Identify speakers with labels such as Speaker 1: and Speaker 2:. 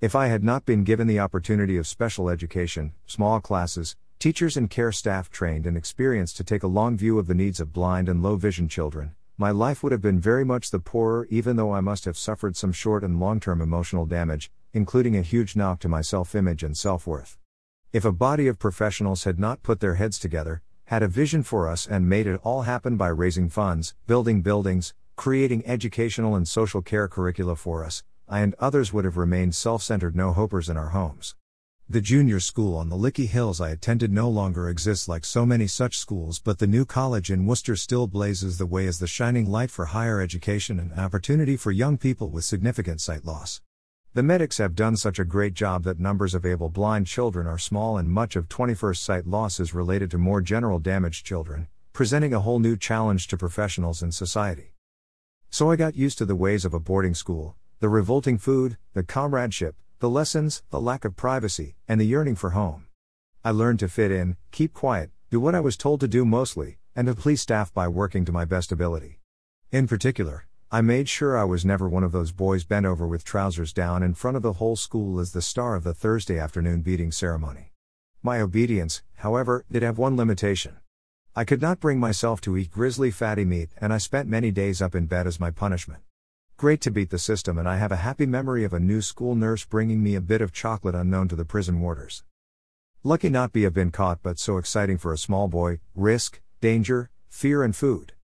Speaker 1: If I had not been given the opportunity of special education, small classes, teachers and care staff trained and experienced to take a long view of the needs of blind and low vision children, my life would have been very much the poorer, even though I must have suffered some short and long term emotional damage, including a huge knock to my self image and self worth. If a body of professionals had not put their heads together, had a vision for us, and made it all happen by raising funds, building buildings, creating educational and social care curricula for us, I and others would have remained self centered no hopers in our homes. The junior school on the Lickey Hills I attended no longer exists like so many such schools, but the new college in Worcester still blazes the way as the shining light for higher education and opportunity for young people with significant sight loss. The medics have done such a great job that numbers of able blind children are small, and much of 21st sight loss is related to more general damaged children, presenting a whole new challenge to professionals and society. So I got used to the ways of a boarding school, the revolting food, the comradeship, the lessons, the lack of privacy, and the yearning for home. I learned to fit in, keep quiet, do what I was told to do mostly, and to please staff by working to my best ability. In particular, I made sure I was never one of those boys bent over with trousers down in front of the whole school as the star of the Thursday afternoon beating ceremony. My obedience, however, did have one limitation. I could not bring myself to eat grisly fatty meat, and I spent many days up in bed as my punishment. Great to beat the system, and I have a happy memory of a new school nurse bringing me a bit of chocolate unknown to the prison warders. Lucky not be have been caught, but so exciting for a small boy risk, danger, fear, and food.